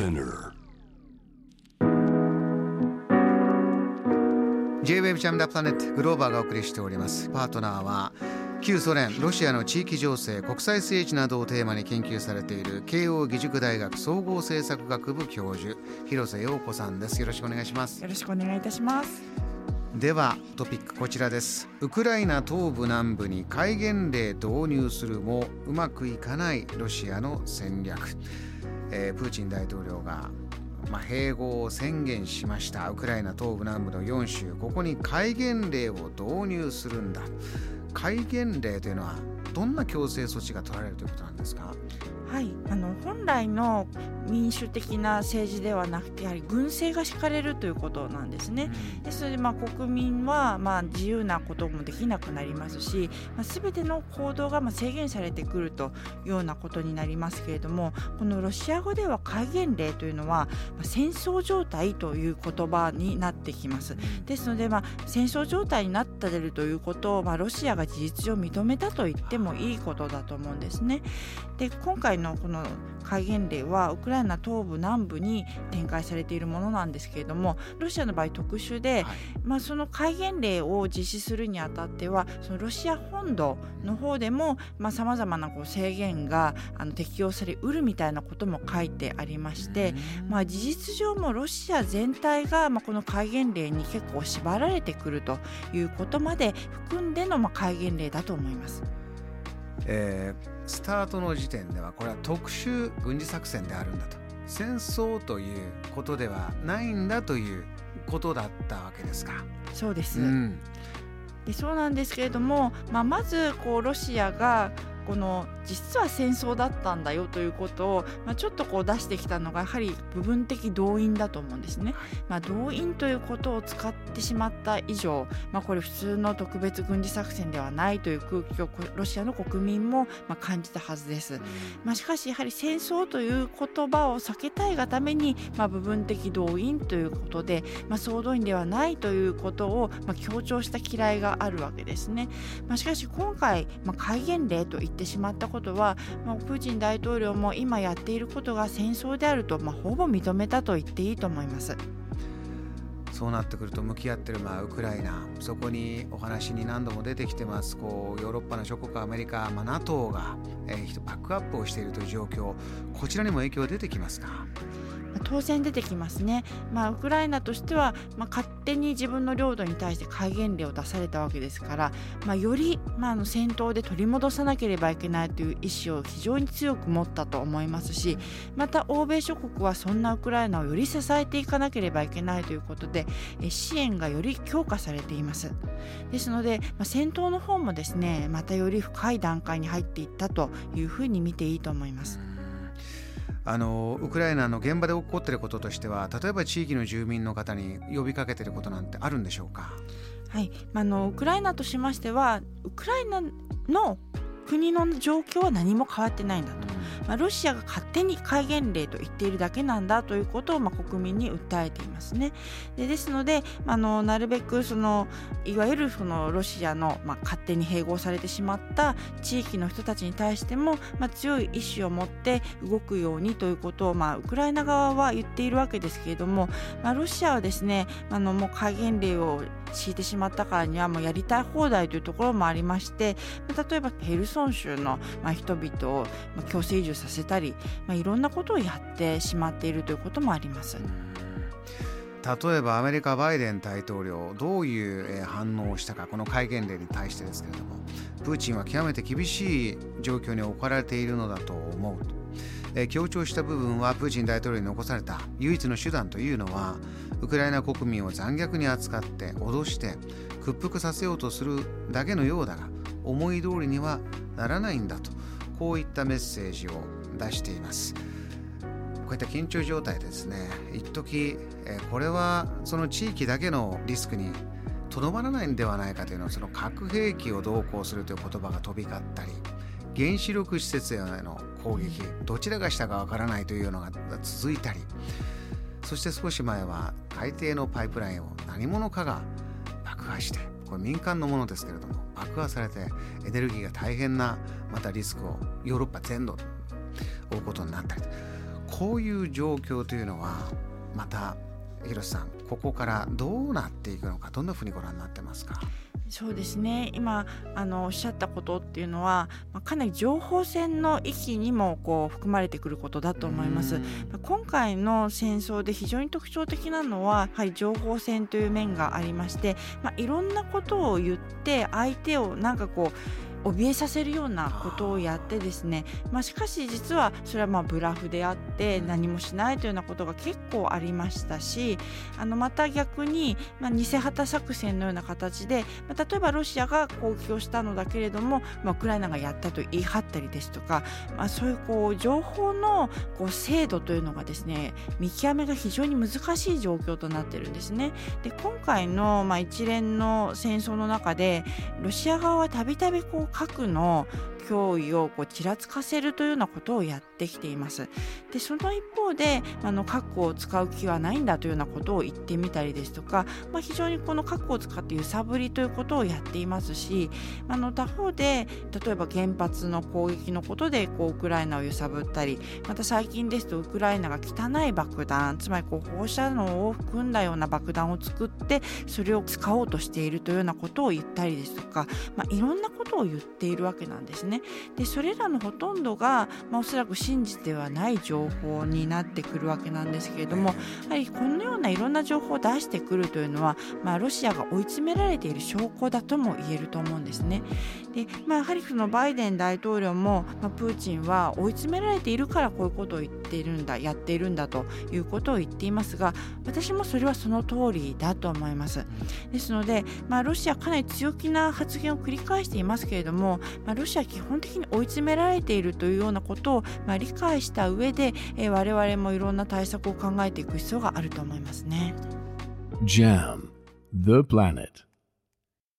Spinner. J-WAVE ジャムダプラネットグローバーがお送りしております。パートナーは旧ソ連ロシアの地域情勢国際政治などをテーマに研究されている慶應義塾大学総合政策学部教授広瀬陽子さんです。よろしくお願いします。よろしくお願いいたします。ではトピックこちらです。ウクライナ東部南部に戒厳令導入するもうまくいかないロシアの戦略、えープーチン大統領がまあ、併合を宣言しました。ウクライナ東部南部の4州。ここに戒厳令を導入するんだ。戒厳令というのはどんな強制措置が取られるということなんですか？はいあの本来の民主的な政治ではなくてやはり軍政が敷かれるということなんですね。ですので、まあ、国民は、まあ、自由なこともできなくなりますし、まあ、全ての行動が、まあ、制限されてくるというようなことになりますけれどもこのロシア語では戒厳令というのは、まあ、戦争状態という言葉になってきます。ですので、まあ、戦争状態になっているということを、まあ、ロシアが事実上認めたと言ってもいいことだと思うんですね。で今回のこの戒厳令はウクライナ東部南部に展開されているものなんですけれどもロシアの場合特殊で、はいまあ、その戒厳令を実施するにあたってはそのロシア本土の方でもさまざ、まなこう制限があの適用されうるみたいなことも書いてありまして、まあ、事実上もロシア全体が、まあ、この戒厳令に結構縛られてくるということまで含んでの、まあ、戒厳令だと思います。えースタートの時点ではこれは特殊軍事作戦であるんだと。戦争ということではないんだということだったわけですか。そうです、うん。でそうなんですけれども、まあ、まずこうロシアがこの実は戦争だったんだよということを、まあ、ちょっとこう出してきたのがやはり部分的動員だと思うんですね。まあ、動員ということを使ってしまった以上、まあ、これ普通の特別軍事作戦ではないという空気をこロシアの国民もまあ感じたはずです。まあ、しかしやはり戦争という言葉を避けたいがために、まあ、部分的動員ということで、まあ、総動員ではないということを、まあ、強調した嫌いがあるわけですね。まあ、しかし今回、まあ、戒厳令と言ってしまったことは、まあ、プーチン大統領も今やっていることが戦争であると、まあ、ほぼ認めたと言っていいと思います。そうなってくると向き合ってるまあウクライナ。そこにお話に何度も出てきてます。こうヨーロッパの諸国アメリカ、まあ、NATO が、えー、バックアップをしているという状況。こちらにも影響が出てきますか？ま当然出てきますね、まあ、ウクライナとしては、まあ、勝手に自分の領土に対して戒厳令を出されたわけですから、まあ、より、まあ、あの戦闘で取り戻さなければいけないという意思を非常に強く持ったと思いますしまた欧米諸国はそんなウクライナをより支えていかなければいけないということで支援がより強化されています。ですので、まあ、戦闘の方もですねまたより深い段階に入っていったというふうに見ていいと思います。あのウクライナの現場で起こっていることとしては例えば地域の住民の方に呼びかけていることなんてあるんでしょうか？はい、まああのウクライナとしましてはウクライナの国の状況は何も変わってないんだと、まあ、ロシアが勝手に戒厳令と言っているだけなんだということを、まあ、国民に訴えていますね。でですのであのなるべくそのいわゆるそのロシアの、まあ、勝手に併合されてしまった地域の人たちに対しても、まあ、強い意志を持って動くようにということを、まあ、ウクライナ側は言っているわけですけれども、まあ、ロシアはですねあのもう戒厳令を敷いてしまったからにはもうやりたい放題というところもありまして例えばヘルソン州のまあ人々をまあ強制移住させたり、まあ、いろんなことをやってしまっているということもあります。例えばアメリカバイデン大統領どういう反応をしたかこの戒厳令に対してですけれどもプーチンは極めて厳しい状況に置かれているのだと思うと、え強調した部分はプーチン大統領に残された唯一の手段というのはウクライナ国民を残虐に扱って脅して屈服させようとするだけのようだが思い通りにはならないんだと。こういったメッセージを出しています。こういった緊張状態でですね一時、えーこれはその地域だけのリスクにとどまらないんではないかというのはその核兵器を同行するという言葉が飛び交ったり原子力施設への攻撃どちらがしたかわからないというのが続いたりそして少し前は海底のパイプラインを何者かが爆破してこれ民間のものですけれども爆破されてエネルギーが大変なまたリスクをヨーロッパ全土負うことになったりこういう状況というのはまた広瀬さんここからどうなっていくのかどんなふうにご覧になってますか？そうですね今あのおっしゃったことっていうのは、まあ、かなり情報戦の域にもこう含まれてくることだと思います。まあ、今回の戦争で非常に特徴的なのはやはり情報戦という面がありまして、まあ、いろんなことを言って相手をなんかこう怯えさせるようなことをやってですね、まあ、しかし実はそれはまあブラフであって何もしないというようなことが結構ありましたしあのまた逆に、まあ、偽旗作戦のような形で、まあ、例えばロシアが攻撃をしたのだけれども、まあ、ウクライナがやったと言い張ったりですとか、まあ、そういうこう情報のこう精度というのがですね見極めが非常に難しい状況となっているんですね。で今回のまあ一連の戦争の中でロシア側はたびたびこう核の脅威をこうちらつかせるというようなことをやってきています。でその一方であの核を使う気はないんだというようなことを言ってみたりですとか、まあ、非常にこの核を使って揺さぶりということをやっていますしあの他方で例えば原発の攻撃のことでこうウクライナを揺さぶったりまた最近ですとウクライナが汚い爆弾つまりこう放射能を含んだような爆弾を作ってそれを使おうとしているというようなことを言ったりですとか、まあ、いろんなことを言っているわけなんですね。でそれらのほとんどが、まあ、おそらく真実ではない情報になってくるわけなんですけれどもやはりこのようないろんな情報を出してくるというのは、まあ、ロシアが追い詰められている証拠だとも言えると思うんですね。でまあ、やはりそのバイデン大統領も、まあ、プーチンは追い詰められているからこういうことを言っているんだやっているんだということを言っていますが私もそれはその通りだと思います。ですので、まあ、ロシアかなり強気な発言を繰り返していますけれども、まあ、ロシア基本的に追い詰められているというようなことを、まあ、理解した上で、えー、我々もいろんな対策を考えていく必要があると思いますね。JAM The Planet